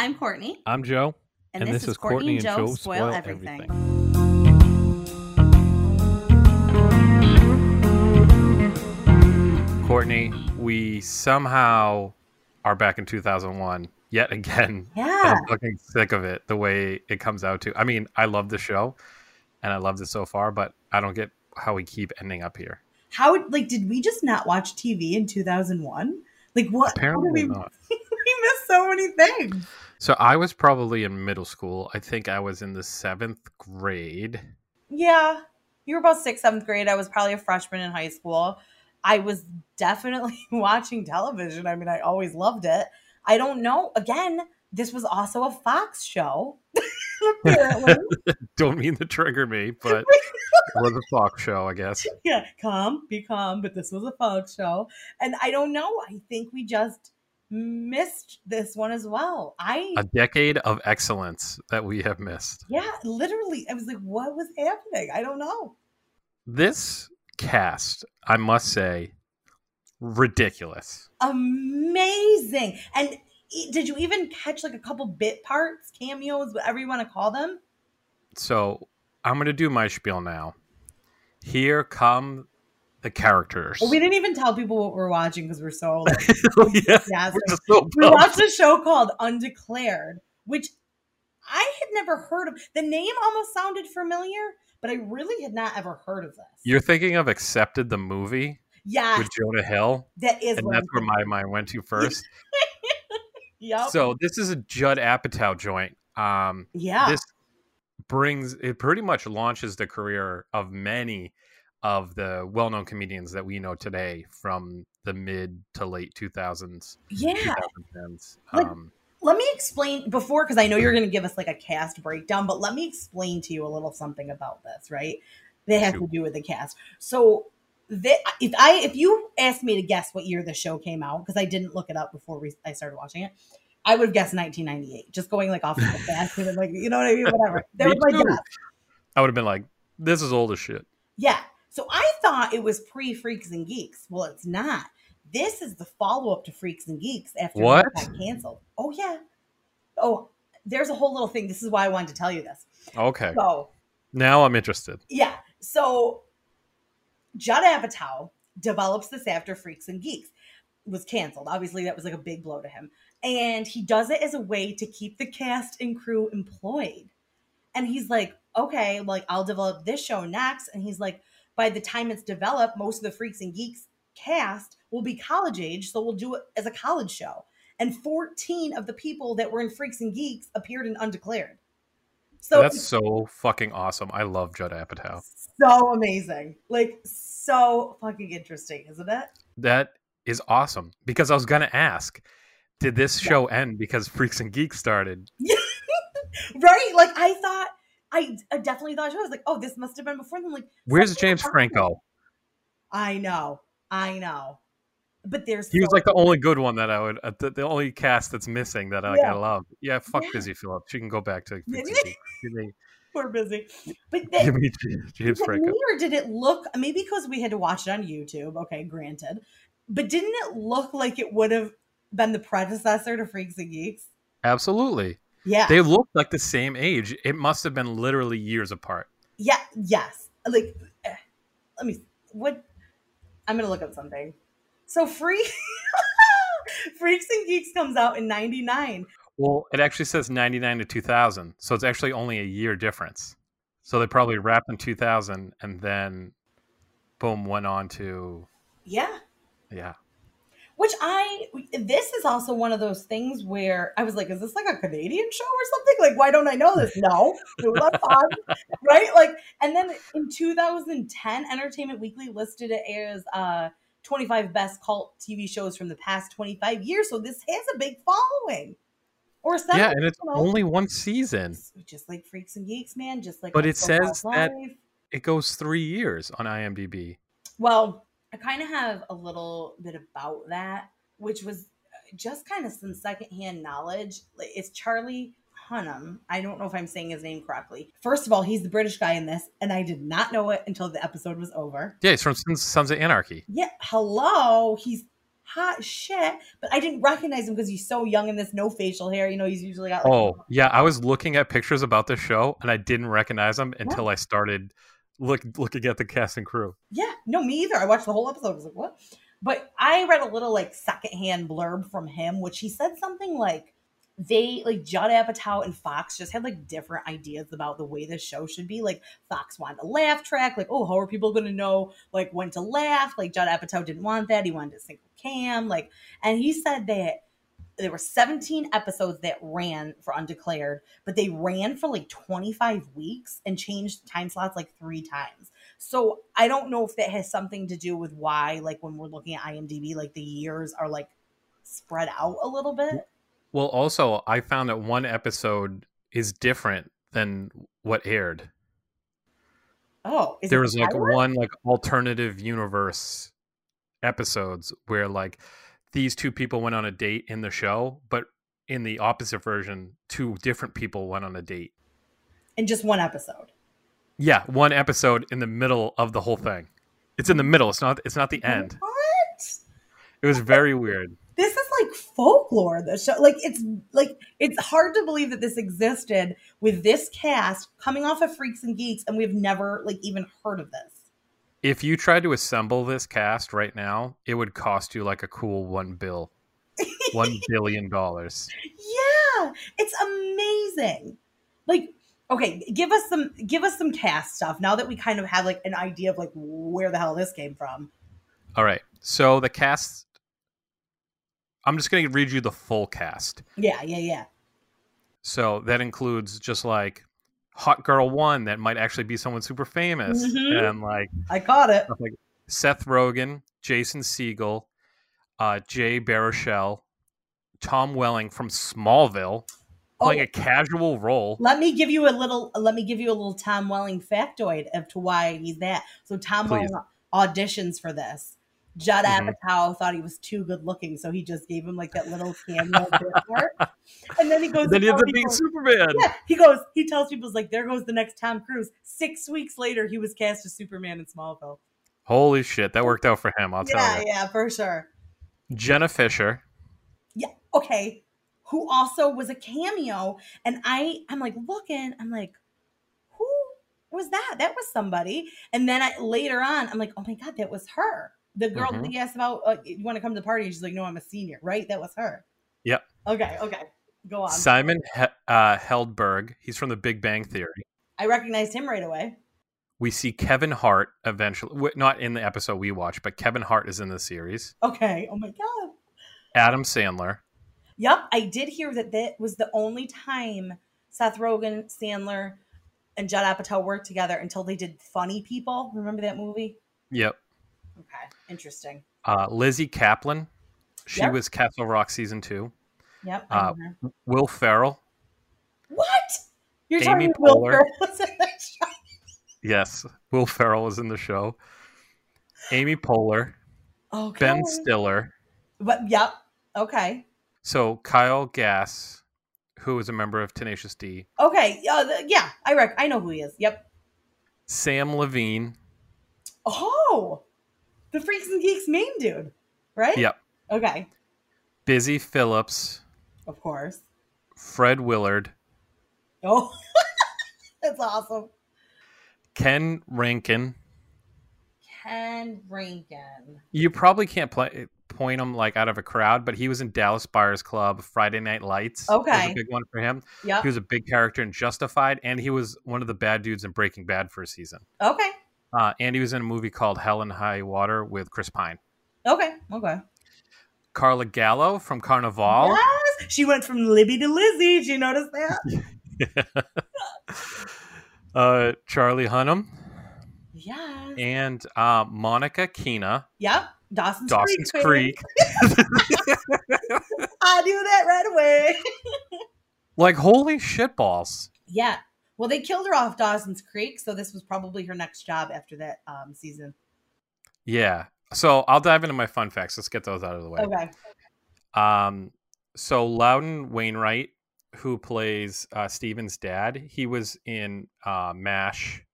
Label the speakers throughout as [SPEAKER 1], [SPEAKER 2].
[SPEAKER 1] I'm Courtney.
[SPEAKER 2] I'm Joe.
[SPEAKER 1] And, this, is Courtney and Joe Spoil Everything.
[SPEAKER 2] Courtney, we somehow are back in 2001 yet again. And
[SPEAKER 1] Yeah.
[SPEAKER 2] I'm fucking sick of it the way it comes out to. I mean, I love the show and I loved it so far, but I don't get how we keep ending up here.
[SPEAKER 1] How like did we just not watch TV in 2001? Like what?
[SPEAKER 2] Apparently
[SPEAKER 1] we,
[SPEAKER 2] not.
[SPEAKER 1] we missed so many things.
[SPEAKER 2] So I was probably in middle school. I think I was in the seventh grade.
[SPEAKER 1] Yeah. You were about sixth, seventh grade. I was probably a freshman in high school. I was definitely watching television. I mean, I always loved it. I don't know. Again, this was also a Fox show. Apparently.
[SPEAKER 2] Don't mean to trigger me, but it was a Fox show, I guess.
[SPEAKER 1] yeah, calm, be calm. But this was a Fox show. And I don't know. I think we just missed this one as well. I,
[SPEAKER 2] A decade of excellence that we have missed.
[SPEAKER 1] yeah, literally, I was like, what was happening? I don't know.
[SPEAKER 2] This cast, I must say, ridiculous.
[SPEAKER 1] amazing. And did you even catch like a couple bit parts, cameos, whatever you want to call them?
[SPEAKER 2] So I'm going to do my spiel now. Here come the characters.
[SPEAKER 1] Well, we didn't even tell people what we're watching because we're so like,
[SPEAKER 2] yeah, we're so
[SPEAKER 1] we watched a show called Undeclared, which I had never heard of. The name almost sounded familiar, but I really had not ever heard of this.
[SPEAKER 2] You're thinking of Accepted the movie
[SPEAKER 1] yeah,
[SPEAKER 2] with Jonah Hill,
[SPEAKER 1] that is
[SPEAKER 2] and that's where my mind went to first.
[SPEAKER 1] Yep.
[SPEAKER 2] So this is a Judd Apatow joint. Um,
[SPEAKER 1] yeah.
[SPEAKER 2] this brings it pretty much launches the career of many of the well-known comedians that we know today from the mid to late 2000s
[SPEAKER 1] yeah.
[SPEAKER 2] 2010s
[SPEAKER 1] Like-
[SPEAKER 2] um,
[SPEAKER 1] let me explain before because I know you're going to give us like a cast breakdown, but let me explain to you a little something about this, right? That has to do with the cast. So, if I if you asked me to guess what year the show came out because I didn't look it up before we, I started watching it, I would have guessed 1998. Just going like off of the fast, and like you know what I mean, whatever. That was my guess.
[SPEAKER 2] i would have been like this is old as shit
[SPEAKER 1] Yeah. So I thought it was pre Freaks and Geeks. Well, it's not. This is the follow up to Freaks and Geeks after
[SPEAKER 2] What?
[SPEAKER 1] it got canceled. Oh yeah. Oh, there's a whole little thing. This is why I wanted to tell you this.
[SPEAKER 2] okay
[SPEAKER 1] So
[SPEAKER 2] now i'm interested
[SPEAKER 1] yeah. So Judd Apatow develops this after Freaks and Geeks was canceled. Obviously, that was like a big blow to him. And he does it as a way to keep the cast and crew employed. And he's like, okay, like I'll develop this show next. And he's like, by the time it's developed, most of the Freaks and Geeks cast will be college age. So we'll do it as a college show. And 14 of the people that were in Freaks and Geeks appeared in Undeclared. So
[SPEAKER 2] that's so fucking awesome i love judd apatow
[SPEAKER 1] so amazing. Like so fucking interesting, isn't it?
[SPEAKER 2] that is awesome because i was gonna ask did this
[SPEAKER 1] Yeah.
[SPEAKER 2] show end because freaks and geeks started
[SPEAKER 1] right? Like I thought I, I definitely thought I was like, oh, this must have been before them. Like
[SPEAKER 2] where's james
[SPEAKER 1] happened.
[SPEAKER 2] franco
[SPEAKER 1] I know. I know. But there's
[SPEAKER 2] He was like the only good one that I would, uh, the, the only cast that's missing that I, like,
[SPEAKER 1] Yeah.
[SPEAKER 2] I love. Yeah, fuck
[SPEAKER 1] Yeah.
[SPEAKER 2] Busy Phillips. She can go back to.
[SPEAKER 1] Yeah.
[SPEAKER 2] Freaks and Geeks. Give me,
[SPEAKER 1] we're busy. But then,
[SPEAKER 2] give me James- James
[SPEAKER 1] was it
[SPEAKER 2] Franco.
[SPEAKER 1] or did it look maybe because we had to watch it on YouTube? Okay, granted. But didn't it look like it would have been the predecessor to Freaks and Geeks?
[SPEAKER 2] Absolutely,
[SPEAKER 1] Yeah.
[SPEAKER 2] they looked like the same age. It must have been literally years apart.
[SPEAKER 1] Yeah, yes. Like, eh, let me. What? I'm gonna look up something. So free. Freaks and Geeks comes out in '99.
[SPEAKER 2] Well, it actually says ninety nine to two thousand, so it's actually only a year difference. So they probably wrapped in two thousand, and then, boom, went on to
[SPEAKER 1] Yeah.
[SPEAKER 2] yeah.
[SPEAKER 1] Which I. This is also one of those things where I was like, "Is this like a Canadian show or something? Like, why don't I know this?" No, it was on Fox, right? Like, and then in 2010, Entertainment Weekly listed it as uh 25 best cult TV shows from the past 25 years. So this has a big following. Or
[SPEAKER 2] Yeah, and it's
[SPEAKER 1] you know.
[SPEAKER 2] only one season.
[SPEAKER 1] just like Freaks and Geeks, man. Just like
[SPEAKER 2] But it says that- It goes three years on IMDb.
[SPEAKER 1] Well, I kind of have a little bit about that, which was uh, just kind of some secondhand knowledge. It's Charlie Hunnam. I don't know if I'm saying his name correctly. First of all, he's the British guy in this, and I did not know it until the episode was over.
[SPEAKER 2] Yeah, it's from Sons, of Anarchy.
[SPEAKER 1] Yeah, hello. He's hot shit. But I didn't recognize him because he's so young and this no facial hair. You know, he's usually got like
[SPEAKER 2] Oh, yeah. I was looking at pictures about the show and I didn't recognize him until I started look looking at the cast and crew.
[SPEAKER 1] Yeah, no, me either. I watched the whole episode. I was like, what? But I read a little like secondhand blurb from him, which he said something like they like Judd Apatow and Fox just had like different ideas about the way the show should be. Like Fox wanted a laugh track, like, oh, how are people gonna know like when to laugh? Like Judd Apatow didn't want that. He wanted a single cam. Like, and he said that there were 17 episodes that ran for undeclared, but they ran for like 25 weeks and changed time slots like three times. So I don't know if that has something to do with why, like when we're looking at IMDb, like the years are like spread out a little bit.
[SPEAKER 2] Well, also, I found that one episode is different than what aired.
[SPEAKER 1] Oh, is
[SPEAKER 2] there was like one like alternative universe episodes where like these two people went on a date in the show, but in the opposite version, two different people went on a date.
[SPEAKER 1] in just one episode.
[SPEAKER 2] Yeah, one episode in the middle of the whole thing. It's in the middle. It's not. It's not the end.
[SPEAKER 1] What?
[SPEAKER 2] It was very weird.
[SPEAKER 1] This is like folklore. The show, like it's like it's hard to believe that this existed with this cast coming off of Freaks and Geeks, and we've never like even heard of this.
[SPEAKER 2] If you tried to assemble this cast right now, it would cost you like a cool one bill, one billion dollars.
[SPEAKER 1] Yeah, it's amazing. Like, okay, give us some give us some cast stuff now that we kind of have like an idea of like where the hell this came from.
[SPEAKER 2] All right. So the cast. I'm just going to read you the full cast.
[SPEAKER 1] Yeah, yeah, yeah.
[SPEAKER 2] So that includes just like Hot Girl One, that might actually be someone super famous,
[SPEAKER 1] Mhm.
[SPEAKER 2] and like
[SPEAKER 1] I caught it.
[SPEAKER 2] like Seth Rogen, Jason Segel, uh, Jay Baruchel, Tom Welling from Smallville, playing
[SPEAKER 1] Oh.
[SPEAKER 2] a casual role.
[SPEAKER 1] Let me give you a little. Let me give you a little Tom Welling factoid of to why he's that. So Tom
[SPEAKER 2] Please.
[SPEAKER 1] Welling auditions for this. Judd
[SPEAKER 2] Mhm.
[SPEAKER 1] Apatow thought he was too good looking, so he just gave him like that little cameo. And then he goes.
[SPEAKER 2] Then he
[SPEAKER 1] to
[SPEAKER 2] ends up being
[SPEAKER 1] people-
[SPEAKER 2] Superman.
[SPEAKER 1] Yeah, he goes. He tells people he's like, "There goes the next Tom Cruise." Six weeks later, he was cast as Superman in Smallville.
[SPEAKER 2] Holy shit, that worked out for him. I'll tell you.
[SPEAKER 1] yeah, yeah, for sure.
[SPEAKER 2] Jenna Fischer,
[SPEAKER 1] Yeah, okay. Who also was a cameo, and I, I'm like looking, I'm like, who was that? That was somebody. And then I later on, I'm like, oh my god, that was her. The girl
[SPEAKER 2] Mhm.
[SPEAKER 1] he asked about, uh, you want to come to the party? And she's like, no, I'm a senior, right? That was her.
[SPEAKER 2] Yep.
[SPEAKER 1] Okay, okay, go on.
[SPEAKER 2] Simon he- uh, Helberg. He's from The Big Bang Theory.
[SPEAKER 1] I recognized him right away.
[SPEAKER 2] We see Kevin Hart eventually, w- not in the episode we watched, but Kevin Hart is in the series.
[SPEAKER 1] Okay. Oh my god.
[SPEAKER 2] Adam Sandler.
[SPEAKER 1] Yep, I did hear that that was the only time Seth Rogen, Sandler, and Judd Apatow worked together until they did Funny People. Remember that movie?
[SPEAKER 2] Yep.
[SPEAKER 1] Okay, interesting.
[SPEAKER 2] Uh, Lizzy Caplan. She
[SPEAKER 1] Yep.
[SPEAKER 2] was Castle Rock season two.
[SPEAKER 1] Yep.
[SPEAKER 2] Uh. Will Ferrell.
[SPEAKER 1] What? You're
[SPEAKER 2] Amy
[SPEAKER 1] talking Will. Ferrell was in that show?
[SPEAKER 2] Yes, Will Ferrell was in the show. Amy Poehler.
[SPEAKER 1] Okay.
[SPEAKER 2] Ben Stiller.
[SPEAKER 1] But yep. Okay.
[SPEAKER 2] So Kyle Gass, who is a member of Tenacious D.
[SPEAKER 1] Okay. Yeah. yeah. I rec- I know who he is. Yep.
[SPEAKER 2] Samm Levine.
[SPEAKER 1] Oh, the Freaks and Geeks main dude, right?
[SPEAKER 2] Yep.
[SPEAKER 1] Okay.
[SPEAKER 2] Busy Phillips.
[SPEAKER 1] Of course.
[SPEAKER 2] Fred Willard.
[SPEAKER 1] Oh, that's awesome.
[SPEAKER 2] Ken Rankin.
[SPEAKER 1] Ken Rankin.
[SPEAKER 2] You probably can't play, point him like out of a crowd, but he was in Dallas Buyers Club, Friday Night Lights. was
[SPEAKER 1] Okay.
[SPEAKER 2] a big one for him.
[SPEAKER 1] Yeah,
[SPEAKER 2] He was a big character in Justified, and he was one of the bad dudes in Breaking Bad for a season.
[SPEAKER 1] Okay.
[SPEAKER 2] Uh, and he was in a movie called Hell and High Water with Chris Pine.
[SPEAKER 1] Okay. Okay.
[SPEAKER 2] Carla Gallo from Carnival.
[SPEAKER 1] Yes. She went from Libby to Lizzie. Did you notice that?
[SPEAKER 2] uh, Charlie Hunnam
[SPEAKER 1] yes.
[SPEAKER 2] and uh, Monica Keena,
[SPEAKER 1] Yep. Dawson's,
[SPEAKER 2] Dawson's
[SPEAKER 1] Creek.
[SPEAKER 2] Creek.
[SPEAKER 1] I knew that right away.
[SPEAKER 2] like holy shitballs!
[SPEAKER 1] yeah. Well, they killed her off Dawson's Creek, so this was probably her next job after that um, season.
[SPEAKER 2] Yeah. So I'll dive into my fun facts. Let's get those out of the way.
[SPEAKER 1] Okay.
[SPEAKER 2] Um, so Loudon Wainwright, who plays uh, Steven's dad, he was in uh, Mash.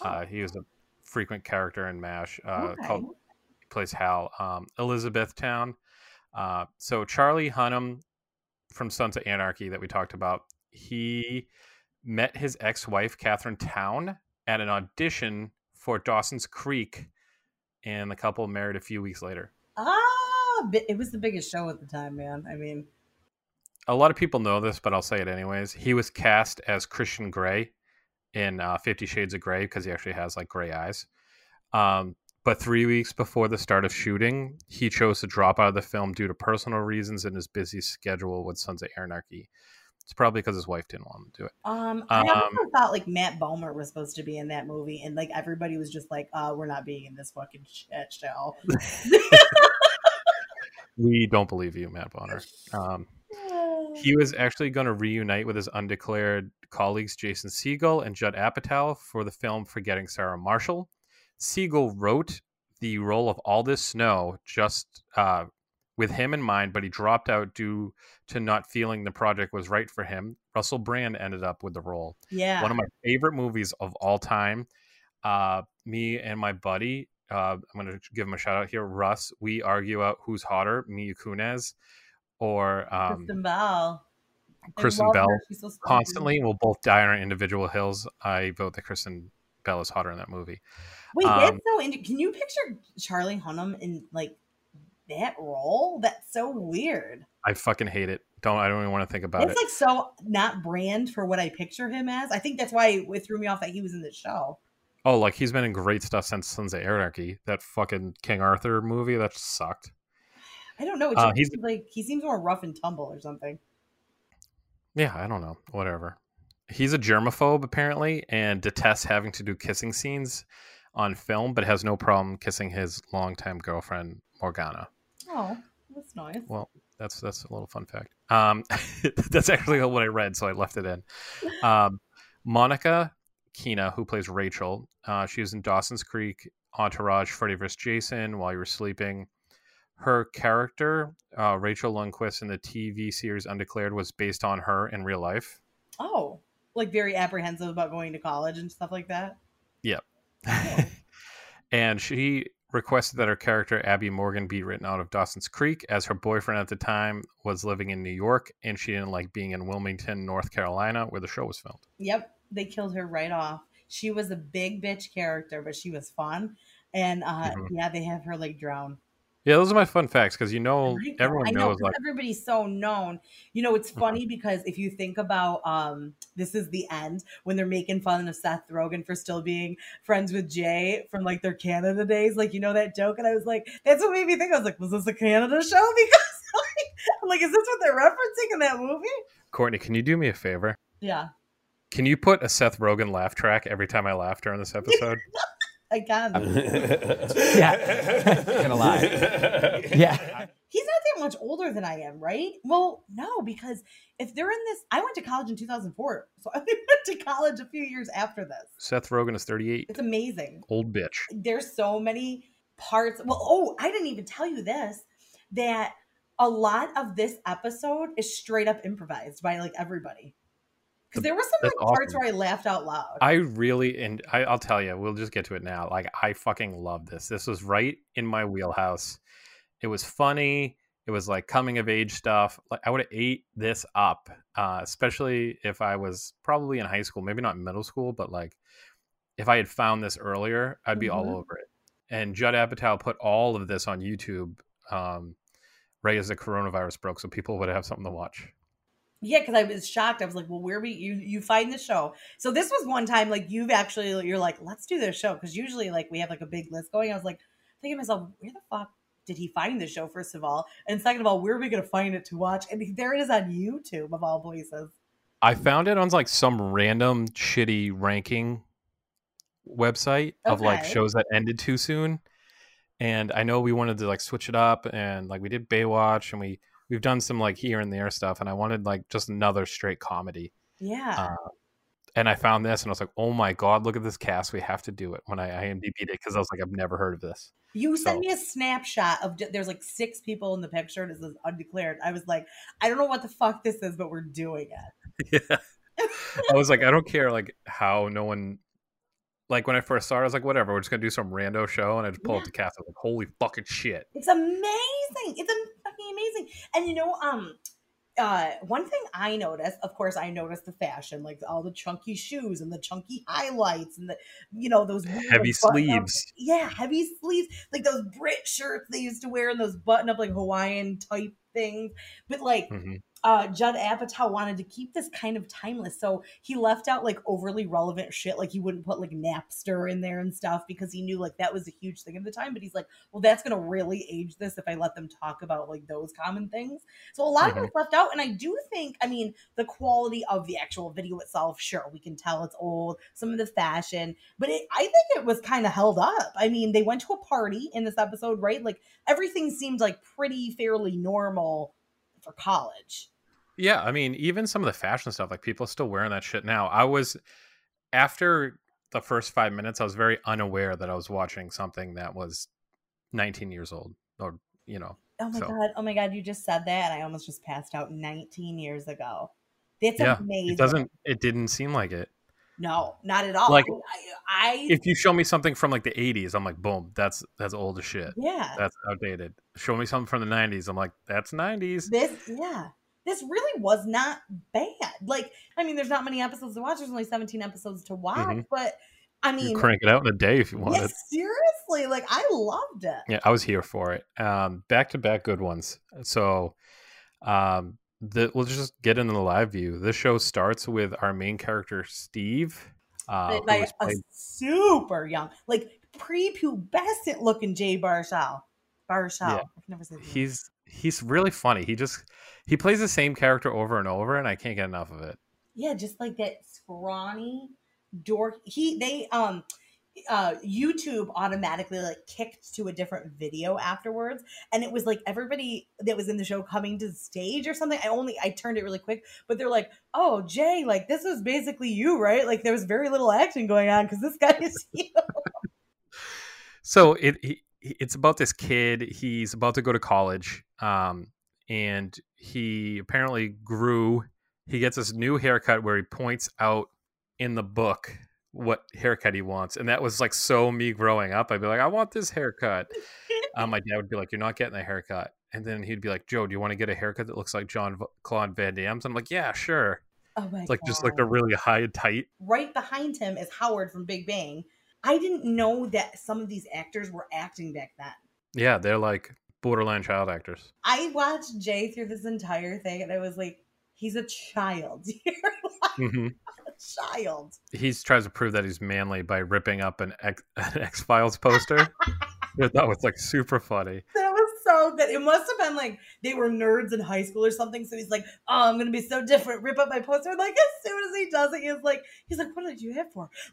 [SPEAKER 2] Uh, he was a frequent character in Mash. Uh,
[SPEAKER 1] Okay.
[SPEAKER 2] Called he plays Hal. Um, Elizabethtown. Uh, so Charlie Hunnam from Sons of Anarchy that we talked about, he met his ex-wife Katharine Towne at an audition for Dawson's Creek, and the couple married a few weeks later.
[SPEAKER 1] Ah, it was the biggest show at the time, man. I mean,
[SPEAKER 2] A lot of people know this, but I'll say it anyways. He was cast as Christian Grey in uh, Fifty Shades of Grey because he actually has like gray eyes. Um, but three weeks before the start of shooting, he chose to drop out of the film due to personal reasons and his busy schedule with Sons of Anarchy. It's probably because his wife didn't want him to do it.
[SPEAKER 1] um, I
[SPEAKER 2] Um,
[SPEAKER 1] also thought like Matt Bomer was supposed to be in that movie, and like everybody was just like, "Uh, we're not being in this fucking shit show."
[SPEAKER 2] We don't believe you, Matt Bomer. Um, he was actually going to reunite with his undeclared colleagues Jason Segel and Judd Apatow for the film Forgetting Sarah Marshall. Segel wrote the role of Aldous Snow just uh, with him in mind, but he dropped out due to not feeling the project was right for him. Russell Brand ended up with the role.
[SPEAKER 1] yeah,
[SPEAKER 2] One of my favorite movies of all time. Uh, me and my buddy, uh, I'm going to give him a shout out here. Russ, we argue out who's hotter, Mia Kunis or um,
[SPEAKER 1] Kristen Bell.
[SPEAKER 2] Kristen Bell
[SPEAKER 1] her. She's so
[SPEAKER 2] constantly. We'll both die on our individual hills. I vote that Kristen Bell is hotter in that movie.
[SPEAKER 1] Wait,
[SPEAKER 2] Um,
[SPEAKER 1] that's so. Can you picture Charlie Hunnam in like that role? That's so weird.
[SPEAKER 2] I fucking hate it. Don't I don't even want to think about
[SPEAKER 1] It's
[SPEAKER 2] it.
[SPEAKER 1] It's like so not brand for what I picture him as. I think that's why it threw me off that he was in the show.
[SPEAKER 2] oh, like he's been in great stuff since Sons of Anarchy. That fucking King Arthur movie that sucked.
[SPEAKER 1] I don't know.
[SPEAKER 2] Uh, he's-
[SPEAKER 1] like he seems more rough and tumble or something.
[SPEAKER 2] Yeah, I don't know. Whatever. He's a germaphobe apparently and detests having to do kissing scenes on film, but has no problem kissing his longtime girlfriend Morgana.
[SPEAKER 1] Oh, that's nice.
[SPEAKER 2] Well, that's that's a little fun fact. Um, that's actually what I read, so I left it in. Um, Monica Keena, who plays Rachel, uh, she was in Dawson's Creek, Entourage, Freddy vs. Jason, While You Were Sleeping. Her character, uh, Rachel Lundquist, in the TV series Undeclared, was based on her in real life.
[SPEAKER 1] Oh, like very apprehensive about going to college and stuff like that. Oh.
[SPEAKER 2] and she requested that her character Abby Morgan be written out of Dawson's Creek as her boyfriend at the time was living in New York and she didn't like being in Wilmington, North Carolina, where the show was filmed.
[SPEAKER 1] Yep, they killed her right off. She was a big bitch character, but she was fun. And uh,
[SPEAKER 2] Mhm.
[SPEAKER 1] yeah, they have her like drown.
[SPEAKER 2] Yeah, those are my fun facts because you know everyone
[SPEAKER 1] know
[SPEAKER 2] knows like
[SPEAKER 1] everybody's so known. You know, it's
[SPEAKER 2] Mhm.
[SPEAKER 1] funny because if you think about um this is the end when they're making fun of Seth Rogen for still being friends with Jay from like their Canada days, like you know that joke, and I was like, that's what made me think. I was like, was this a Canada show? Because like, I'm like, is this what they're referencing in that movie?
[SPEAKER 2] Courtney, can you do me a favor?
[SPEAKER 1] Yeah,
[SPEAKER 2] Can you put a Seth Rogen laugh track every time I laugh during this episode?
[SPEAKER 1] I can.
[SPEAKER 3] yeah, gonna lie. Yeah,
[SPEAKER 1] He's not that much older than I am, right? Well, no, because if they're in this, I went to college in 2004, so I went to college a few years after this.
[SPEAKER 2] Seth Rogen is 38.
[SPEAKER 1] It's amazing.
[SPEAKER 2] Old bitch.
[SPEAKER 1] there's so many parts. Well, oh, I didn't even tell you this that a lot of this episode is straight up improvised by like everybody. Because there were some like, parts where I laughed out loud.
[SPEAKER 2] I really and I, I'll tell you, we'll just get to it now. Like I fucking love this. This was right in my wheelhouse. It was funny. It was like coming of age stuff. Like I would have ate this up, uh, especially if I was probably in high school, maybe not middle school, but like if I had found this earlier, I'd be all
[SPEAKER 1] Mhm.
[SPEAKER 2] over it. And Judd Apatow put all of this on YouTube um, right as the coronavirus broke, so people would have something to watch.
[SPEAKER 1] Yeah, because I was shocked. I was like, "Well, where we you you find the show?" So this was one time like you've actually you're like, "Let's do this show," because usually like we have like a big list going. I was like thinking to myself, "Where the fuck did he find the show?" First of all, and second of all, where are we gonna find it to watch? And there it is on YouTube of all places.
[SPEAKER 2] I found it on like some random shitty ranking website of like shows that ended too soon. And I know we wanted to like switch it up and like we did Baywatch and we we've done some like here and there stuff and I wanted like just another straight comedy.
[SPEAKER 1] Yeah.
[SPEAKER 2] Uh, and I found this and I was like, "Oh my god, look at this cast. We have to do it." When I IMDb'd it cuz I was like, "I've never heard of this."
[SPEAKER 1] You sent me a snapshot of there's like six people in the picture. This is undeclared. I was like, I don't know what the fuck this is, but we're doing it.
[SPEAKER 2] yeah. I was like, I don't care like how no one like when I first saw it, I was like, whatever, we're just gonna do some rando show, and I just pull up
[SPEAKER 1] Yeah.
[SPEAKER 2] the cast. I was like, holy fucking shit!
[SPEAKER 1] It's amazing. It's fucking amazing. And you know, um, uh, one thing I noticed, of course, I noticed the fashion, like all the chunky shoes and the chunky highlights and the, you know, those
[SPEAKER 2] Heavy sleeves.
[SPEAKER 1] Yeah, heavy sleeves, like those Brit shirts they used to wear and those button-up like Hawaiian type things. But like,
[SPEAKER 2] hmm
[SPEAKER 1] uh, Judd Apatow wanted to keep this kind of timeless, so he left out like overly relevant shit. Like he wouldn't put like Napster in there and stuff because he knew like that was a huge thing at the time. But he's like, well, that's gonna really age this if I let them talk about like those common things. So a lot of
[SPEAKER 2] Mhm.
[SPEAKER 1] it's left out, and I do think, I mean, the quality of the actual video itself, sure, we can tell it's old. Some of the fashion, but it, I think it was kind of held up. I mean, they went to a party in this episode, right? Like everything seemed like pretty fairly normal for college.
[SPEAKER 2] Yeah, I mean, even some of the fashion stuff, like people are still wearing that shit now. I was after the first five minutes, I was very unaware that I was watching something that was 19 years old, or you know,
[SPEAKER 1] Oh my
[SPEAKER 2] So-
[SPEAKER 1] god! Oh my god! You just said that, and I almost just passed out 19 years ago. That's
[SPEAKER 2] Yeah,
[SPEAKER 1] amazing.
[SPEAKER 2] it doesn't. It didn't seem like it.
[SPEAKER 1] No, not at all.
[SPEAKER 2] Like,
[SPEAKER 1] I, I
[SPEAKER 2] If you show me something from like the 80s, I'm like, boom, that's that's old as shit.
[SPEAKER 1] yeah.
[SPEAKER 2] That's outdated. Show me something from the 90s, I'm like, that's 90s.
[SPEAKER 1] This yeah. This really was not bad. Like, I mean, there's not many episodes to watch. There's only 17 episodes to watch,
[SPEAKER 2] Mhm.
[SPEAKER 1] but I
[SPEAKER 2] You
[SPEAKER 1] mean,
[SPEAKER 2] crank it out in a day if you
[SPEAKER 1] yeah,
[SPEAKER 2] wanted.
[SPEAKER 1] seriously, like I loved it.
[SPEAKER 2] Yeah, I was here for it. Um, back to back good ones. So, um, the, we'll just get into the live view. This show starts with our main character Steve, uh,
[SPEAKER 1] Played
[SPEAKER 2] who
[SPEAKER 1] by
[SPEAKER 2] was
[SPEAKER 1] a super young, like prepubescent looking Jay Baruchel. Baruchel.
[SPEAKER 2] Yeah.
[SPEAKER 1] I can never say
[SPEAKER 2] he's he's really funny. He just he plays the same character over and over, and I can't get enough of it.
[SPEAKER 1] Yeah, just like that scrawny dork. He they um uh YouTube automatically like kicked to a different video afterwards, and it was like everybody that was in the show coming to the stage or something. I only I turned it really quick, but they're like, "Oh, Jay, like this is basically you, right?" Like there was very little action going on because this guy is you.
[SPEAKER 2] So it he, it's about this kid. He's about to go to college, um, and he apparently grew. He gets this new haircut where he points out in the book what haircut he wants, and that was like so me growing up. I'd be like, I want this haircut. um, my dad would be like, You're not getting a haircut, and then he'd be like, Joe, do you want to get a haircut that looks like John V- Claude Van Damme's? I'm like, Yeah, sure.
[SPEAKER 1] Oh my
[SPEAKER 2] It's like just like
[SPEAKER 1] God.
[SPEAKER 2] a really high tight.
[SPEAKER 1] right behind him is Howard from Big Bang. I didn't know that some of these actors were acting back then.
[SPEAKER 2] Yeah, they're like borderline child actors.
[SPEAKER 1] I watched Jay through this entire thing and I was like, he's a child. You're like
[SPEAKER 2] hmm
[SPEAKER 1] a child.
[SPEAKER 2] he tries to prove that he's manly by ripping up an X, an X Files poster. that was like super funny.
[SPEAKER 1] That was so good. It must have been like they were nerds in high school or something. So he's like, Oh, I'm gonna be so different. Rip up my poster. And like as soon as he does it, he's like, he's like, What did you hit for?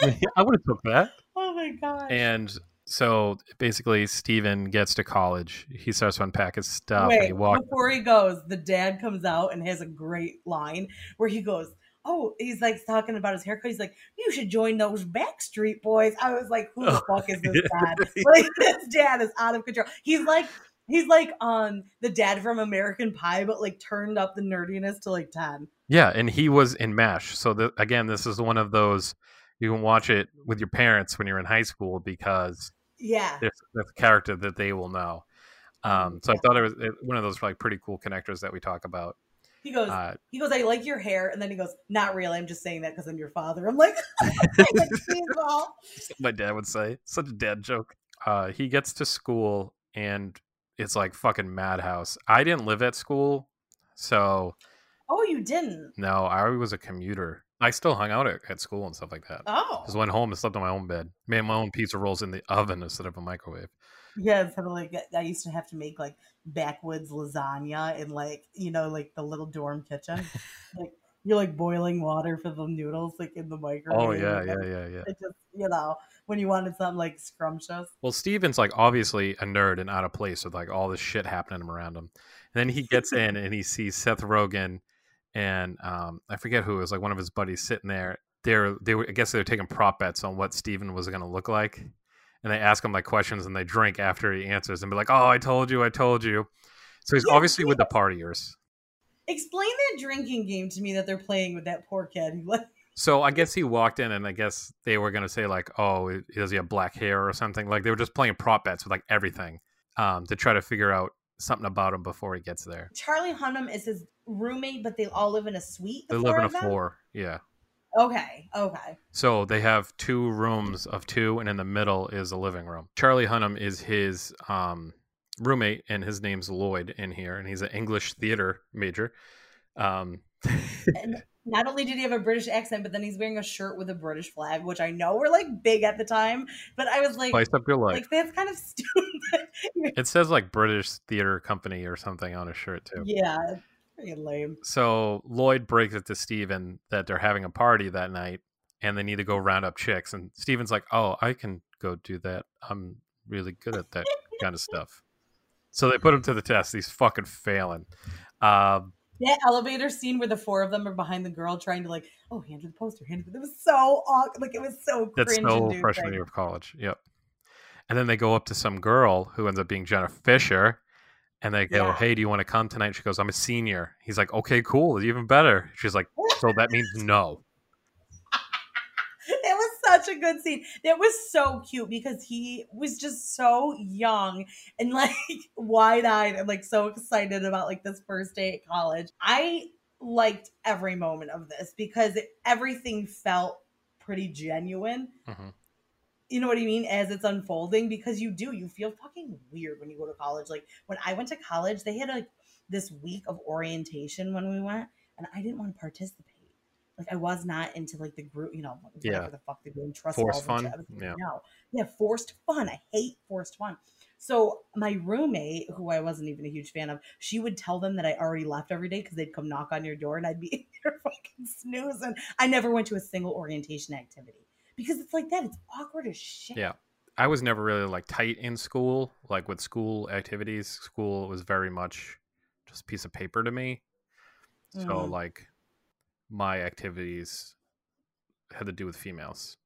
[SPEAKER 1] Like,
[SPEAKER 2] I would have took that.
[SPEAKER 1] oh my god.
[SPEAKER 2] And so basically, Steven gets to college. He starts to unpack his stuff, and he
[SPEAKER 1] Wait,
[SPEAKER 2] walks.
[SPEAKER 1] before he goes, the dad comes out and has a great line where he goes, Oh, he's like talking about his haircut. He's like, You should join those Backstreet Boys. I was like, Who the
[SPEAKER 2] Oh,
[SPEAKER 1] fuck is this dad? Like, this dad is out of control. He's like, He's like um the dad from American Pie, but like turned up the nerdiness to like 10.
[SPEAKER 2] Yeah, and he was in MASH. So the, again, this is one of those you can watch it with your parents when you're in high school because
[SPEAKER 1] Yeah.
[SPEAKER 2] there's, there's a character that they will know. Um, so I thought it was one of those like pretty cool connectors that we talk about.
[SPEAKER 1] He goes,
[SPEAKER 2] Uh,
[SPEAKER 1] he goes, I like your hair, and then he goes, Not really, I'm just saying that because I'm your father. I'm like,
[SPEAKER 2] my dad would say. Such a dad joke. Uh, he gets to school and it's like fucking madhouse. I didn't live at school, so
[SPEAKER 1] Oh, you didn't.
[SPEAKER 2] no, I was a commuter. I still hung out at, at school and stuff like that.
[SPEAKER 1] Oh.
[SPEAKER 2] Just went home and slept on my own bed. Made my own pizza rolls in the oven instead of a microwave.
[SPEAKER 1] Yeah, instead of like uh, I used to have to make like backwoods lasagna in like you know like the little dorm kitchen. like you're like boiling water for the noodles like in the oh, microwave.
[SPEAKER 2] Oh yeah, yeah, yeah, yeah.
[SPEAKER 1] It just you know when you wanted something like scrumptious.
[SPEAKER 2] Well, Steven's like obviously a nerd and out of place with like all this shit happening around him. And then he gets in and he sees Seth Rogen and um, I forget who it was like one of his buddies sitting there. They're they were I guess they were taking prop bets on what Steven was going to look like, and they ask him like questions and they drink after he answers and be like, "Oh, I told you, I told you." So he's
[SPEAKER 1] Yeah,
[SPEAKER 2] obviously with the partiers.
[SPEAKER 1] Explain that drinking game to me that they're playing with that poor kid.
[SPEAKER 2] So I guess he walked in, and I guess they were gonna say like, "Oh, does he have black hair or something?" Like they were just playing prop bets with like everything um, to try to figure out something about him before he gets there.
[SPEAKER 1] Charlie Hunnam is his roommate, but they all live in a suite.
[SPEAKER 2] They live in a floor, yeah.
[SPEAKER 1] Okay, okay.
[SPEAKER 2] So they have two rooms of two, and in the middle is a living room. Charlie Hunnam is his um, roommate, and his name's Lloyd in here, and he's an English theater major. Um,
[SPEAKER 1] And not only did he have a British accent, but then he's wearing a shirt with a British flag, which I know were like big at the time. But I was like,
[SPEAKER 2] spice up your life.
[SPEAKER 1] like that's kind of stupid.
[SPEAKER 2] it says like British Theater Company or something on his shirt too.
[SPEAKER 1] yeah, pretty lame.
[SPEAKER 2] So Lloyd breaks it to Steven that they're having a party that night and they need to go round up chicks. And Steven's like, Oh, I can go do that. I'm really good at that kind of stuff. So they put him to the test. He's fucking failing. Um,
[SPEAKER 1] That elevator scene where the four of them are behind the girl trying to like, oh, hand her the poster, hand her. It was so awkward. Like it was so
[SPEAKER 2] that's so
[SPEAKER 1] inducing.
[SPEAKER 2] freshman year of college. Yep. And then they go up to some girl who ends up being Jenna Fischer. And they go,
[SPEAKER 1] Yeah.
[SPEAKER 2] Hey, do you want to come tonight? She goes, I'm a senior. He's like, Okay, cool. It's even better. She's like, So that means no.
[SPEAKER 1] Such a good scene. It was so cute because he was just so young and like wide eyed and like so excited about like this first day at college. I liked every moment of this because it, everything felt pretty genuine.
[SPEAKER 2] Mhm.
[SPEAKER 1] You know what I mean? As it's unfolding, because you do, you feel fucking weird when you go to college. Like when I went to college, they had like this week of orientation when we went, and I didn't want to participate. Like I was not into like the group, you know, whatever
[SPEAKER 2] Yeah.
[SPEAKER 1] the fuck they're doing, trust
[SPEAKER 2] Forced fun? Yeah.
[SPEAKER 1] No, yeah, forced fun. I hate forced fun. So my roommate, who I wasn't even a huge fan of, she would tell them that I already left every day because they'd come knock on your door and I'd be in there fucking snoozing. I never went to a single orientation activity because it's like that. It's awkward as shit.
[SPEAKER 2] Yeah. I was never really like tight in school, like with school activities. School was very much just a piece of paper to me. So
[SPEAKER 1] Mhm.
[SPEAKER 2] like my activities had to do with females.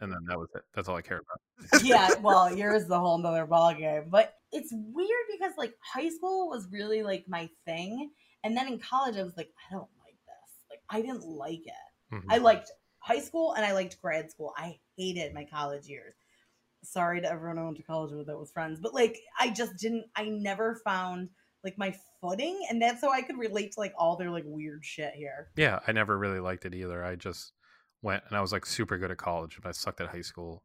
[SPEAKER 2] And then that was it. That's all I cared about.
[SPEAKER 1] yeah, well, yours is a whole nother ballgame. But it's weird because like high school was really like my thing. And then in college I was like, I don't like this. Like I didn't like it.
[SPEAKER 2] Mhm.
[SPEAKER 1] I liked high school and I liked grad school. I hated my college years. Sorry to everyone I went to college with that was friends, but like I just didn't. I never found like my footing, and that's how I could relate to like all their like weird shit here.
[SPEAKER 2] yeah, I never really liked it either. I just went and I was like super good at college, but I sucked at high school.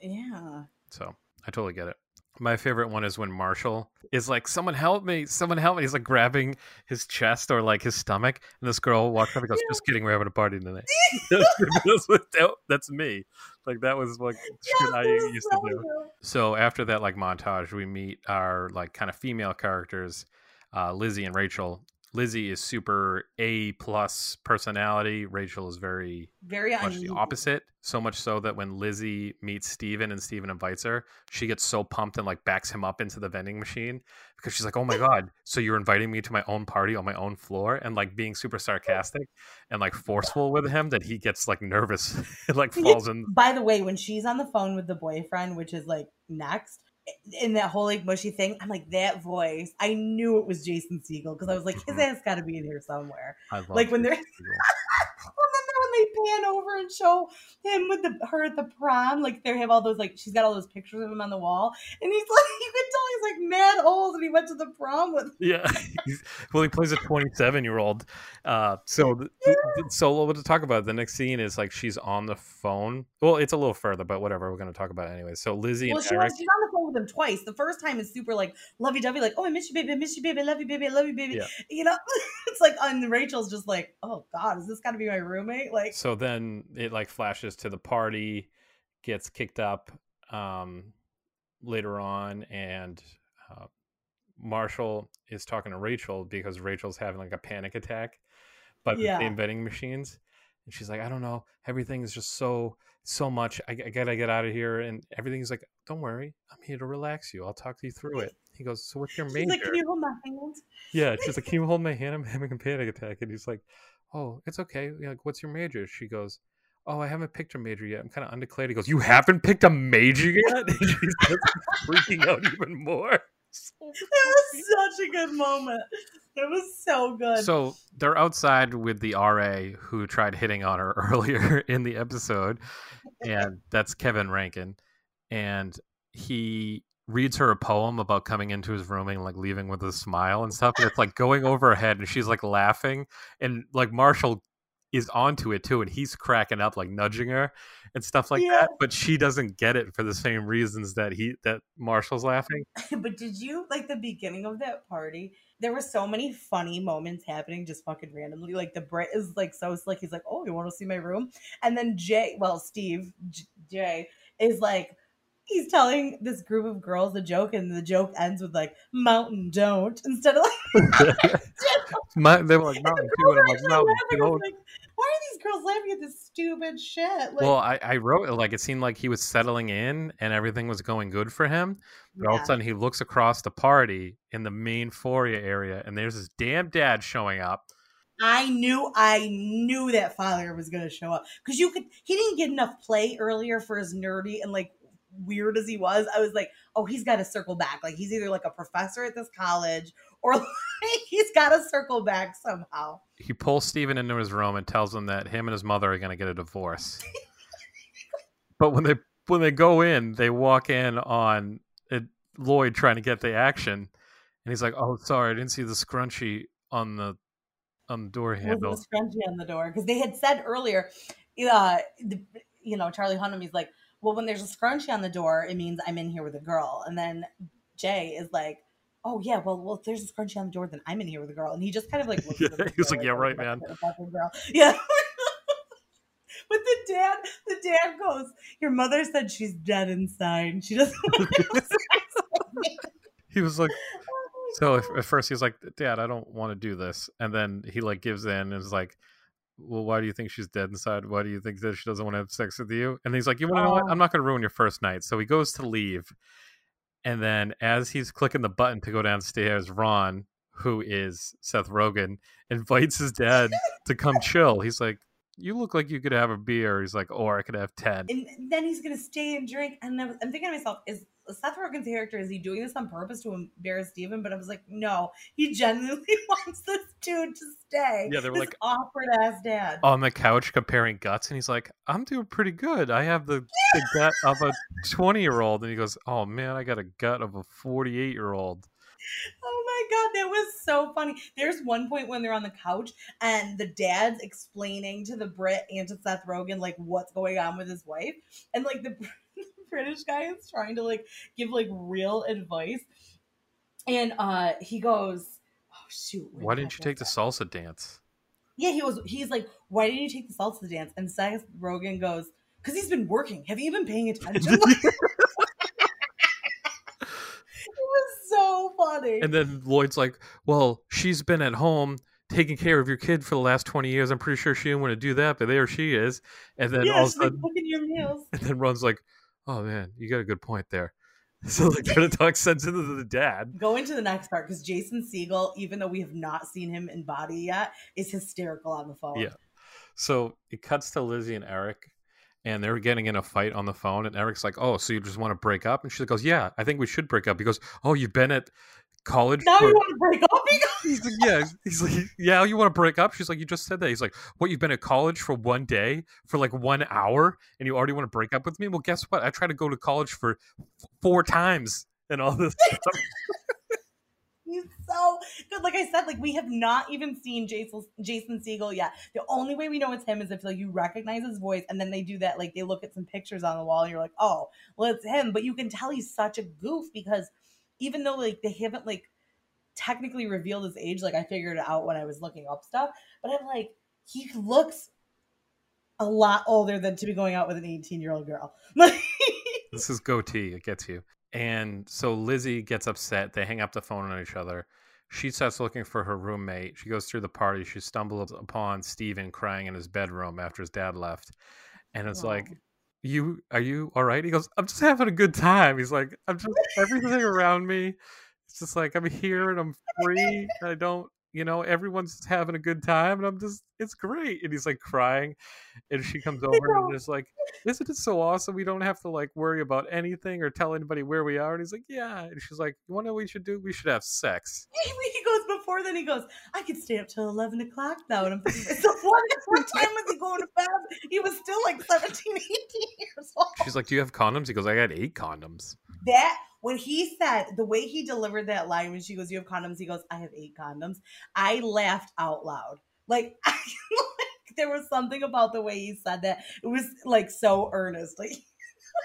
[SPEAKER 1] Yeah,
[SPEAKER 2] So I totally get it. My favorite one is when Marshall is like, "Someone help me! Someone help me!" He's like grabbing his chest or like his stomach, and this girl walks up and goes, "Just kidding, we're having a party tonight." that's, me. Like that was like shit I used to
[SPEAKER 1] so
[SPEAKER 2] do.
[SPEAKER 1] good.
[SPEAKER 2] So after that like montage, we meet our like kind of female characters, uh, Lizzie and Rachel. Lizzie is super A plus personality. Rachel is very
[SPEAKER 1] Very
[SPEAKER 2] much
[SPEAKER 1] uneasy.
[SPEAKER 2] the opposite. So much so that when Lizzie meets Steven and Steven invites her, she gets so pumped and like backs him up into the vending machine because she's like, "Oh my god, so you're inviting me to my own party on my own floor?" and like being super sarcastic and like forceful with him that he gets like nervous and like falls in.
[SPEAKER 1] By the way, when she's on the phone with the boyfriend, which is like next, in that whole like mushy thing, I'm like that voice. I knew it was Jason Segel because I was like, his
[SPEAKER 2] Mhm.
[SPEAKER 1] ass got to be in here somewhere.
[SPEAKER 2] I love
[SPEAKER 1] Like when they're
[SPEAKER 2] Jason Segel.
[SPEAKER 1] well, then when they pan over and show him with the her at the prom, like they have all those like she's got all those pictures of him on the wall, and he's like you can tell he's like mad old, and he went to the prom with.
[SPEAKER 2] Yeah. Well, he plays a 27 year old. Uh, so, th- so what to talk about? The next scene is like she's on the phone. Well, it's a little further, but whatever. We're going to talk about it anyway. So Lizzie
[SPEAKER 1] Well,
[SPEAKER 2] and
[SPEAKER 1] she
[SPEAKER 2] Eric.
[SPEAKER 1] was, she's on the phone with him twice. The first time is super like lovey dovey, like oh I miss you, baby, I miss you, baby, I love you, baby, I love you, baby.
[SPEAKER 2] Yeah.
[SPEAKER 1] You know, it's like and Rachel's just like oh god, is this got to be my roommate? Like
[SPEAKER 2] So then it like flashes to the party, gets kicked up um, later on, and uh, Marshall is talking to Rachel because Rachel's having like a panic attack but the
[SPEAKER 1] Yeah.
[SPEAKER 2] same vending machines. And she's like, I don't know. Everything is just so, so much. I, I gotta get out of here. And everything's like, don't worry. I'm here to relax you. I'll talk you through it. He goes, So what's your
[SPEAKER 1] she's
[SPEAKER 2] major?
[SPEAKER 1] like, can you hold my hand?
[SPEAKER 2] Yeah, she's like, "Can you hold my hand? I'm having a panic attack." And he's like, "Oh, it's okay. Like, what's your major?" She goes, "Oh, I haven't picked a major yet. I'm kind of undeclared." He goes, "You haven't picked a major yet?" And she starts freaking out even more.
[SPEAKER 1] It was such a good moment. It was so good.
[SPEAKER 2] So they're outside with the RA who tried hitting on her earlier in the episode, and that's Kevin Rankin. And he reads her a poem about coming into his room and like leaving with a smile and stuff. And it's like going over her head, and she's like laughing, and like Marshall is onto it too, and he's cracking up, like nudging her and stuff like
[SPEAKER 1] Yeah.
[SPEAKER 2] that. But she doesn't get it for the same reasons that he that Marshall's laughing.
[SPEAKER 1] but did you like the beginning of that party? There were so many funny moments happening just fucking randomly. Like the Brit is like so slick. He's like, "Oh, you want to see my room?" And then Jay, well, Steve J- Jay is like, he's telling this group of girls a joke, and the joke ends with like "Mountain don't" instead of like.
[SPEAKER 2] My, they were like, Mountain
[SPEAKER 1] the
[SPEAKER 2] Dew, and I'm like,
[SPEAKER 1] actually
[SPEAKER 2] Mountain
[SPEAKER 1] laughing. I
[SPEAKER 2] Dew.
[SPEAKER 1] like, Why are these girls laughing at this stupid shit? Like,
[SPEAKER 2] well, I, I wrote it like it seemed like he was settling in and everything was going good for him. But all of a sudden, he looks across the party in the main foyer area, and there's this damn dad showing up.
[SPEAKER 1] I knew I knew that father was gonna show up because you could he didn't get enough play earlier for his nerdy and like weird as he was. I was like, oh, he's got to circle back. Like he's either like a professor at this college or like he's got to circle back somehow.
[SPEAKER 2] He pulls Steven into his room and tells him that him and his mother are going to get a divorce. but when they when they go in, they walk in on uh, Lloyd trying to get the action, and he's like, "Oh, sorry, I didn't see the scrunchie on the on the door handle."
[SPEAKER 1] a scrunchie on the door because they had said earlier, uh, the, you know, Charlie Hunnam. He's like, well, when there's a scrunchie on the door, it means I'm in here with a girl. And then Jay is like, oh yeah, well, well, if there's a scrunchie on the door, then I'm in here with a girl. And he just kind of like looks at
[SPEAKER 2] Yeah,
[SPEAKER 1] the
[SPEAKER 2] he was
[SPEAKER 1] door
[SPEAKER 2] like, "Yeah,
[SPEAKER 1] "I'm
[SPEAKER 2] right, man."
[SPEAKER 1] to hit a fucking girl." Yeah. But the dad, the dad goes, "Your mother said she's dead inside. She doesn't want to have sex with me."
[SPEAKER 2] He was like,
[SPEAKER 1] Oh
[SPEAKER 2] so at first he's like, "Dad, I don't want to do this," and then he like gives in and is like, "Well, why do you think she's dead inside? Why do you think that she doesn't want to have sex with you?" And he's like, "You want to know what?
[SPEAKER 1] Oh.
[SPEAKER 2] I'm not going to ruin your first night." So he goes to leave, and then as he's clicking the button to go downstairs, Ron, who is Seth Rogen, invites his dad to come chill. He's like, "You look like you could have a beer." He's like, "Or I could have 10.
[SPEAKER 1] and then he's gonna stay and drink. And I'm thinking to myself, is Seth Rogen's character is he doing this on purpose to embarrass Steven? But I was like, no, he genuinely wants this dude to stay.
[SPEAKER 2] Yeah, they were like-
[SPEAKER 1] awkward ass dad.
[SPEAKER 2] on the couch comparing guts and he's like i'm doing pretty good i have the, the gut of a 20 year old and he goes oh man i got a gut of a 48 year old
[SPEAKER 1] Oh my god, that was so funny. There's one point when they're on the couch and the dad's explaining to the Brit and to Seth Rogen like what's going on with his wife, and like the, British guy is trying to like give like real advice, and uh he goes, "Oh shoot,
[SPEAKER 2] why didn't you take the salsa dance
[SPEAKER 1] Yeah, he was. He's like, "Why didn't you take the salsa dance?" And Seth Rogen goes, "Cause he's been working. Have you been paying attention?" it was so funny.
[SPEAKER 2] and then lloyd's like well she's been at home taking care of your kid for the last 20 years i'm pretty sure she didn't want to do that but there she is and then
[SPEAKER 1] yeah,
[SPEAKER 2] all of a sudden
[SPEAKER 1] cooking your meals.
[SPEAKER 2] and then ron's like oh man you got a good point there so like to talk sense into the dad
[SPEAKER 1] Go into the next part because Jason Segel, even though we have not seen him in body yet, is hysterical on the phone.
[SPEAKER 2] Yeah. So it cuts to Lizzie and Eric, and they're getting in a fight on the phone. And Eric's like, "Oh, so you just want to break up?" And she goes, oh, "Yeah, I think we should break up." He goes, "Oh, you've been at college
[SPEAKER 1] Now
[SPEAKER 2] for."
[SPEAKER 1] you want to break up?
[SPEAKER 2] He's like, "Yeah." He's like, "Yeah, you want to break up?" She's like, "You just said that." He's like, "What? You've been at college for one day for like one hour, and you already want to break up with me?" Well, guess what? I tried to go to college for four times and all this stuff.
[SPEAKER 1] He's so good. Like I said, like we have not even seen Jason Jason Segel yet. The only way we know it's him is if like you recognize his voice, and then they do that. Like they look at some pictures on the wall, and you're like, oh, well, it's him. But you can tell he's such a goof because even though like they haven't like technically revealed his age, like I figured it out when I was looking up stuff. But I'm like, he looks a lot older than to be going out with an 18 year old girl.
[SPEAKER 2] This is goatee. It gets you. And so Lizzie gets upset. They hang up the phone on each other. She starts looking for her roommate. She goes through the party. She stumbles upon Steven crying in his bedroom after his dad left. And it's like,
[SPEAKER 1] Aw.
[SPEAKER 2] You are you all right? He goes, I'm just having a good time. He's like, I'm just everything around me. It's just like I'm here and I'm free. I don't you know, everyone's having a good time, and I'm just, it's great. And he's like crying, and she comes over and just like, isn't it so awesome? We don't have to like worry about anything or tell anybody where we are. And he's like, yeah. And she's like, you want to know what we should do? We should have sex.
[SPEAKER 1] He goes before then. He goes, I could stay up till eleven o'clock now. And I'm thinking, what, what time was he going to bed? He was still like 17, 18 years old.
[SPEAKER 2] She's like, do you have condoms? He goes, I got eight condoms.
[SPEAKER 1] That when he said the way he delivered that line when she goes, "You have condoms," he goes, "I have eight condoms." I laughed out loud. Like, I, like there was something about the way he said that. It was like so earnest.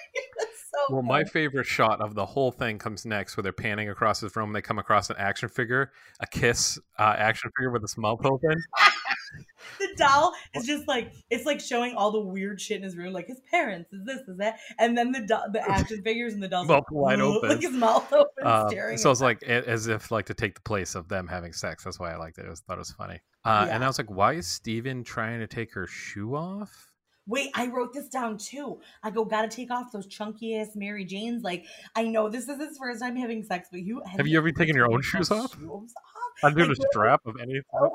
[SPEAKER 1] So
[SPEAKER 2] well, my favorite shot of the whole thing comes next, where they're panning across his room. And they come across an action figure, a kiss uh, action figure with its mouth open.
[SPEAKER 1] the doll is just like it's like showing all the weird shit in his room, like his parents, is this, is that, and then the do- the action figures and the doll's
[SPEAKER 2] mouth like, wide open,
[SPEAKER 1] like his mouth open, uh, staring.
[SPEAKER 2] So it's like as if like to take the place of them having sex. That's why I liked it. I thought it was funny. Uh, yeah. And I was like, why is Steven trying to take her shoe off?
[SPEAKER 1] Wait, I wrote this down too. I go, gotta take off those chunky ass Mary Janes. Like, I know this is his first time having sex, but you
[SPEAKER 2] have, have you ever taken your own shoes off? Shoes off? Like, the strap of anything?
[SPEAKER 1] I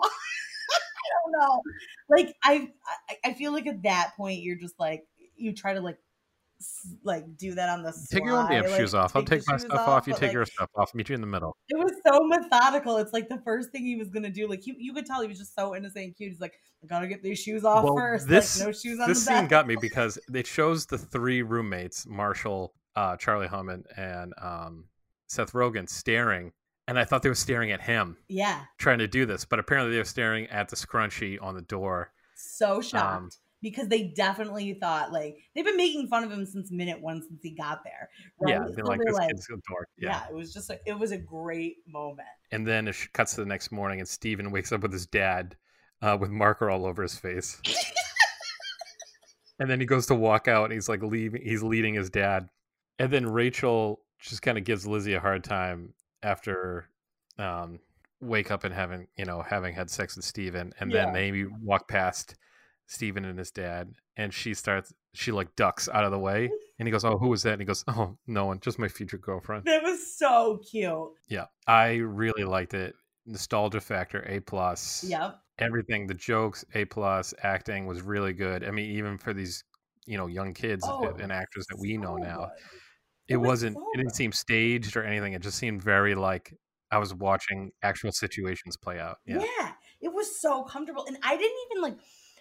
[SPEAKER 1] don't know. Like, I, I, I feel like at that point you're just like you try to like like do that on the.
[SPEAKER 2] Take your own damn
[SPEAKER 1] like,
[SPEAKER 2] shoes off. I'll take my stuff off. off. You take like, your stuff off. Meet you in the middle.
[SPEAKER 1] It was so methodical. It's like the first thing he was gonna do. Like he, you could tell he was just so innocent and cute. He's like, I gotta get these shoes off well, first. This like, no shoes on
[SPEAKER 2] this
[SPEAKER 1] scene
[SPEAKER 2] got me because it shows the three roommates, Marshall, uh, Charlie Hunnam, and um, Seth Rogen, staring. And I thought they were staring at him.
[SPEAKER 1] Yeah.
[SPEAKER 2] Trying to do this, but apparently they were staring at the scrunchie on the door.
[SPEAKER 1] So shocked. Um, because they definitely thought like they've been making fun of him since minute one since he got there.
[SPEAKER 2] Right? Yeah, they're so like, this like, kid's a dork. Yeah.
[SPEAKER 1] yeah, it was just like it was a great moment.
[SPEAKER 2] And then it cuts to the next morning, and Steven wakes up with his dad uh, with marker all over his face. and then he goes to walk out, and he's like leaving. He's leading his dad, and then Rachel just kind of gives Lizzie a hard time after um, wake up and having you know having had sex with Steven, and yeah. then they walk past Steven and his dad, and she starts she like ducks out of the way, and he goes, "Oh, who was that?" And he goes, "Oh, no one, just my future girlfriend."
[SPEAKER 1] That was so cute.
[SPEAKER 2] Yeah, I really liked it. Nostalgia factor A plus.
[SPEAKER 1] Yep.
[SPEAKER 2] Everything, the jokes A plus, acting was really good. I mean, even for these you know young kids oh, and actors that we so know now, it, it was wasn't. So it didn't seem staged or anything. It just seemed very like I was watching actual situations play out.
[SPEAKER 1] Yeah. yeah, it was so comfortable, and I didn't even like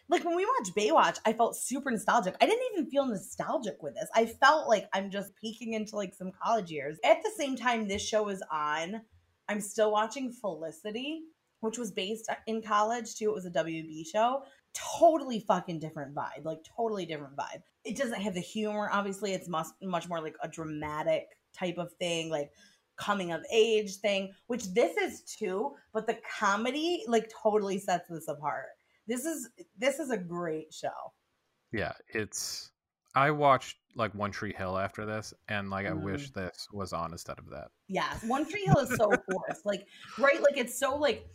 [SPEAKER 1] like when we watched Baywatch, I felt super nostalgic. I didn't even feel nostalgic with this. I felt like I'm just peeking into like some college years. At the same time, this show is on. I'm still watching Felicity, which was based in college too. It was a WB show. Totally fucking different vibe. Like totally different vibe. It doesn't have the humor. Obviously, it's much much more like a dramatic type of thing. Like coming of age thing, which this is too, but the comedy like totally sets this apart this is this is a great show.
[SPEAKER 2] Yeah, it's I watched like One Tree Hill after this, and like mm. I wish mm. this was on instead of that.
[SPEAKER 1] Yes, One Tree Hill is so forced. Like, right? Like it's so like.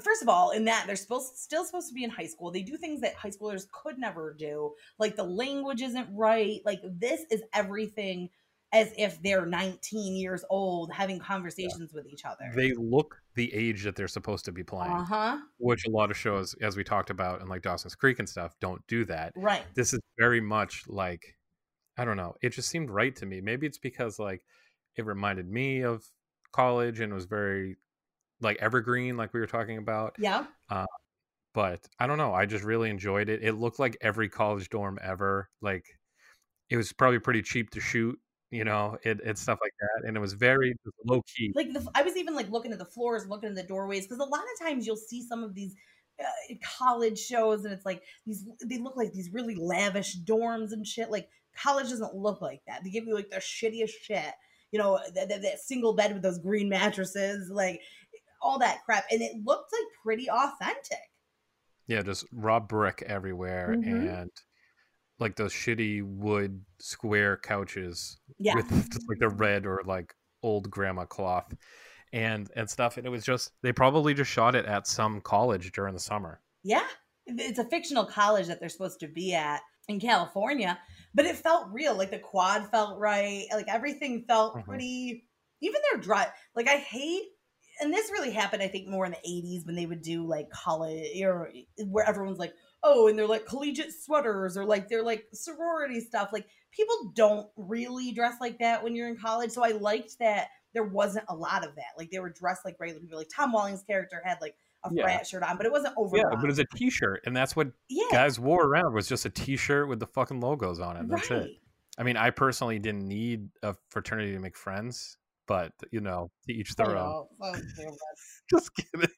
[SPEAKER 1] First of all, in that they're supposed still supposed to be in high school. They do things that high schoolers could never do. Like the language isn't right. Like this is everything as if they're 19 years old having conversations yeah. with each other.
[SPEAKER 2] They look the age that they're supposed to be playing.
[SPEAKER 1] Uh-huh.
[SPEAKER 2] Which a lot of shows, as we talked about in like Dawson's Creek and stuff, don't do that.
[SPEAKER 1] Right.
[SPEAKER 2] This is very much like I don't know. It just seemed right to me. Maybe it's because like it reminded me of college and was very like evergreen, like we were talking about.
[SPEAKER 1] Yeah.
[SPEAKER 2] Uh, but I don't know. I just really enjoyed it. It looked like every college dorm ever. Like it was probably pretty cheap to shoot you know, it, it's stuff like that, and it was very low key.
[SPEAKER 1] Like the, I was even like looking at the floors, looking at the doorways, because a lot of times you'll see some of these uh, college shows, and it's like these they look like these really lavish dorms and shit. Like college doesn't look like that. They give you like the shittiest shit, you know, that, single bed with those green mattresses, like all that crap, and it looked like pretty authentic.
[SPEAKER 2] Yeah, just raw brick everywhere, mm-hmm. and like those shitty wood square couches
[SPEAKER 1] yeah.
[SPEAKER 2] with just like the red or like old grandma cloth and and stuff and it was just they probably just shot it at some college during the summer
[SPEAKER 1] yeah it's a fictional college that they're supposed to be at in california but it felt real like the quad felt right like everything felt mm-hmm. pretty even their drive like i hate and this really happened, I think, more in the '80s when they would do like college or where everyone's like, oh, and they're like collegiate sweaters or like they're like sorority stuff. Like people don't really dress like that when you're in college. So I liked that there wasn't a lot of that. Like they were dressed like regular people. Like Tom Welling's character had like a
[SPEAKER 2] Yeah.
[SPEAKER 1] frat shirt on, but it wasn't over.
[SPEAKER 2] Yeah, but it was a T-shirt, and that's what
[SPEAKER 1] yeah,
[SPEAKER 2] guys wore around was just a T-shirt with the fucking logos on it. That's
[SPEAKER 1] right.
[SPEAKER 2] it. I mean, I personally didn't need a fraternity to make friends, but you know, to each their own.
[SPEAKER 1] Oh, so.
[SPEAKER 2] Just kidding.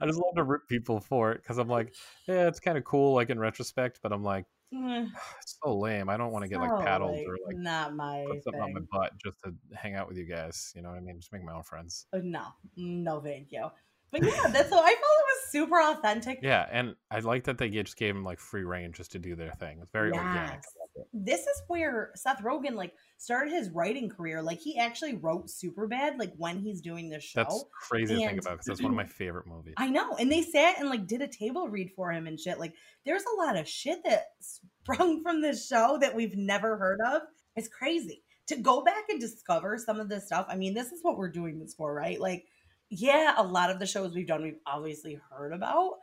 [SPEAKER 2] I just love to rip people for it because I'm like, yeah, it's kind of cool, like in retrospect, but I'm like,
[SPEAKER 1] Eh,
[SPEAKER 2] it's so lame. I don't want to get like paddled
[SPEAKER 1] like,
[SPEAKER 2] or like
[SPEAKER 1] not my
[SPEAKER 2] put something on my butt just to hang out with you guys. You know what I mean? Just make my own friends.
[SPEAKER 1] Uh, No, no, thank you. But yeah, that's so I felt it was super authentic.
[SPEAKER 2] Yeah, and I like that they just gave them like free reign just to do their thing. It's very organic.
[SPEAKER 1] Yes.
[SPEAKER 2] it.
[SPEAKER 1] This is where Seth Rogen like started his writing career. Like he actually wrote Superbad like when he's doing this show.
[SPEAKER 2] That's crazy to think about because that's one of my favorite movies.
[SPEAKER 1] I know. And they sat and like did a table read for him and shit. Like there's a lot of shit that sprung from this show that we've never heard of. It's crazy. To go back and discover some of this stuff. I mean, this is what we're doing this for, right? Like, yeah, a lot of the shows we've done we've obviously heard about,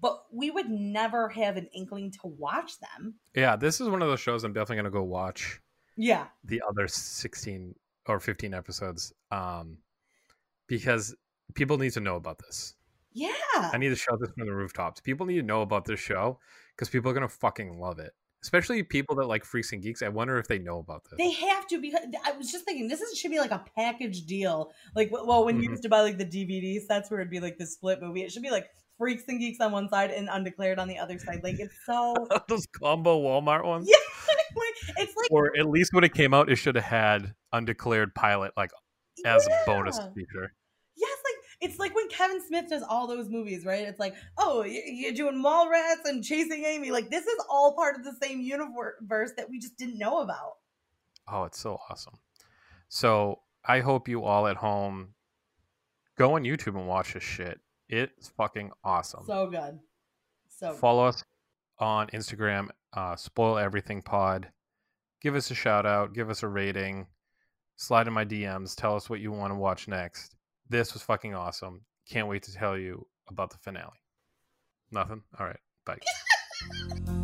[SPEAKER 1] but we would never have an inkling to watch them.
[SPEAKER 2] Yeah, this is one of those shows I'm definitely gonna go watch
[SPEAKER 1] Yeah.
[SPEAKER 2] the other 16 or 15 episodes um because people need to know about this.
[SPEAKER 1] Yeah.
[SPEAKER 2] I need to shout this from the rooftops. People need to know about this show because people are gonna fucking love it. Especially people that like freaks and geeks. I wonder if they know about this.
[SPEAKER 1] They have to because I was just thinking this is, should be like a package deal. Like, well, when you
[SPEAKER 2] Mhm.
[SPEAKER 1] used to buy like the DVD sets where it'd be like the split movie, it should be like Freaks and Geeks on one side and Undeclared on the other side. Like, it's so.
[SPEAKER 2] Those combo Walmart ones.
[SPEAKER 1] Yeah, it's like
[SPEAKER 2] Or at least when it came out, it should have had undeclared pilot like as a bonus feature.
[SPEAKER 1] It's like when Kevin Smith does all those movies, right? It's like, oh, you're doing Mallrats and Chasing Amy. Like, this is all part of the same universe that we just didn't know about.
[SPEAKER 2] Oh, it's so awesome. So I hope you all at home go on YouTube and watch this shit. It's fucking awesome.
[SPEAKER 1] So good, so good.
[SPEAKER 2] Follow us on Instagram, uh, Spoil Everything Pod. Give us a shout out, give us a rating, slide in my DMs, tell us what you want to watch next. This was fucking awesome. Can't wait to tell you about the finale. Nothing? All right. Bye.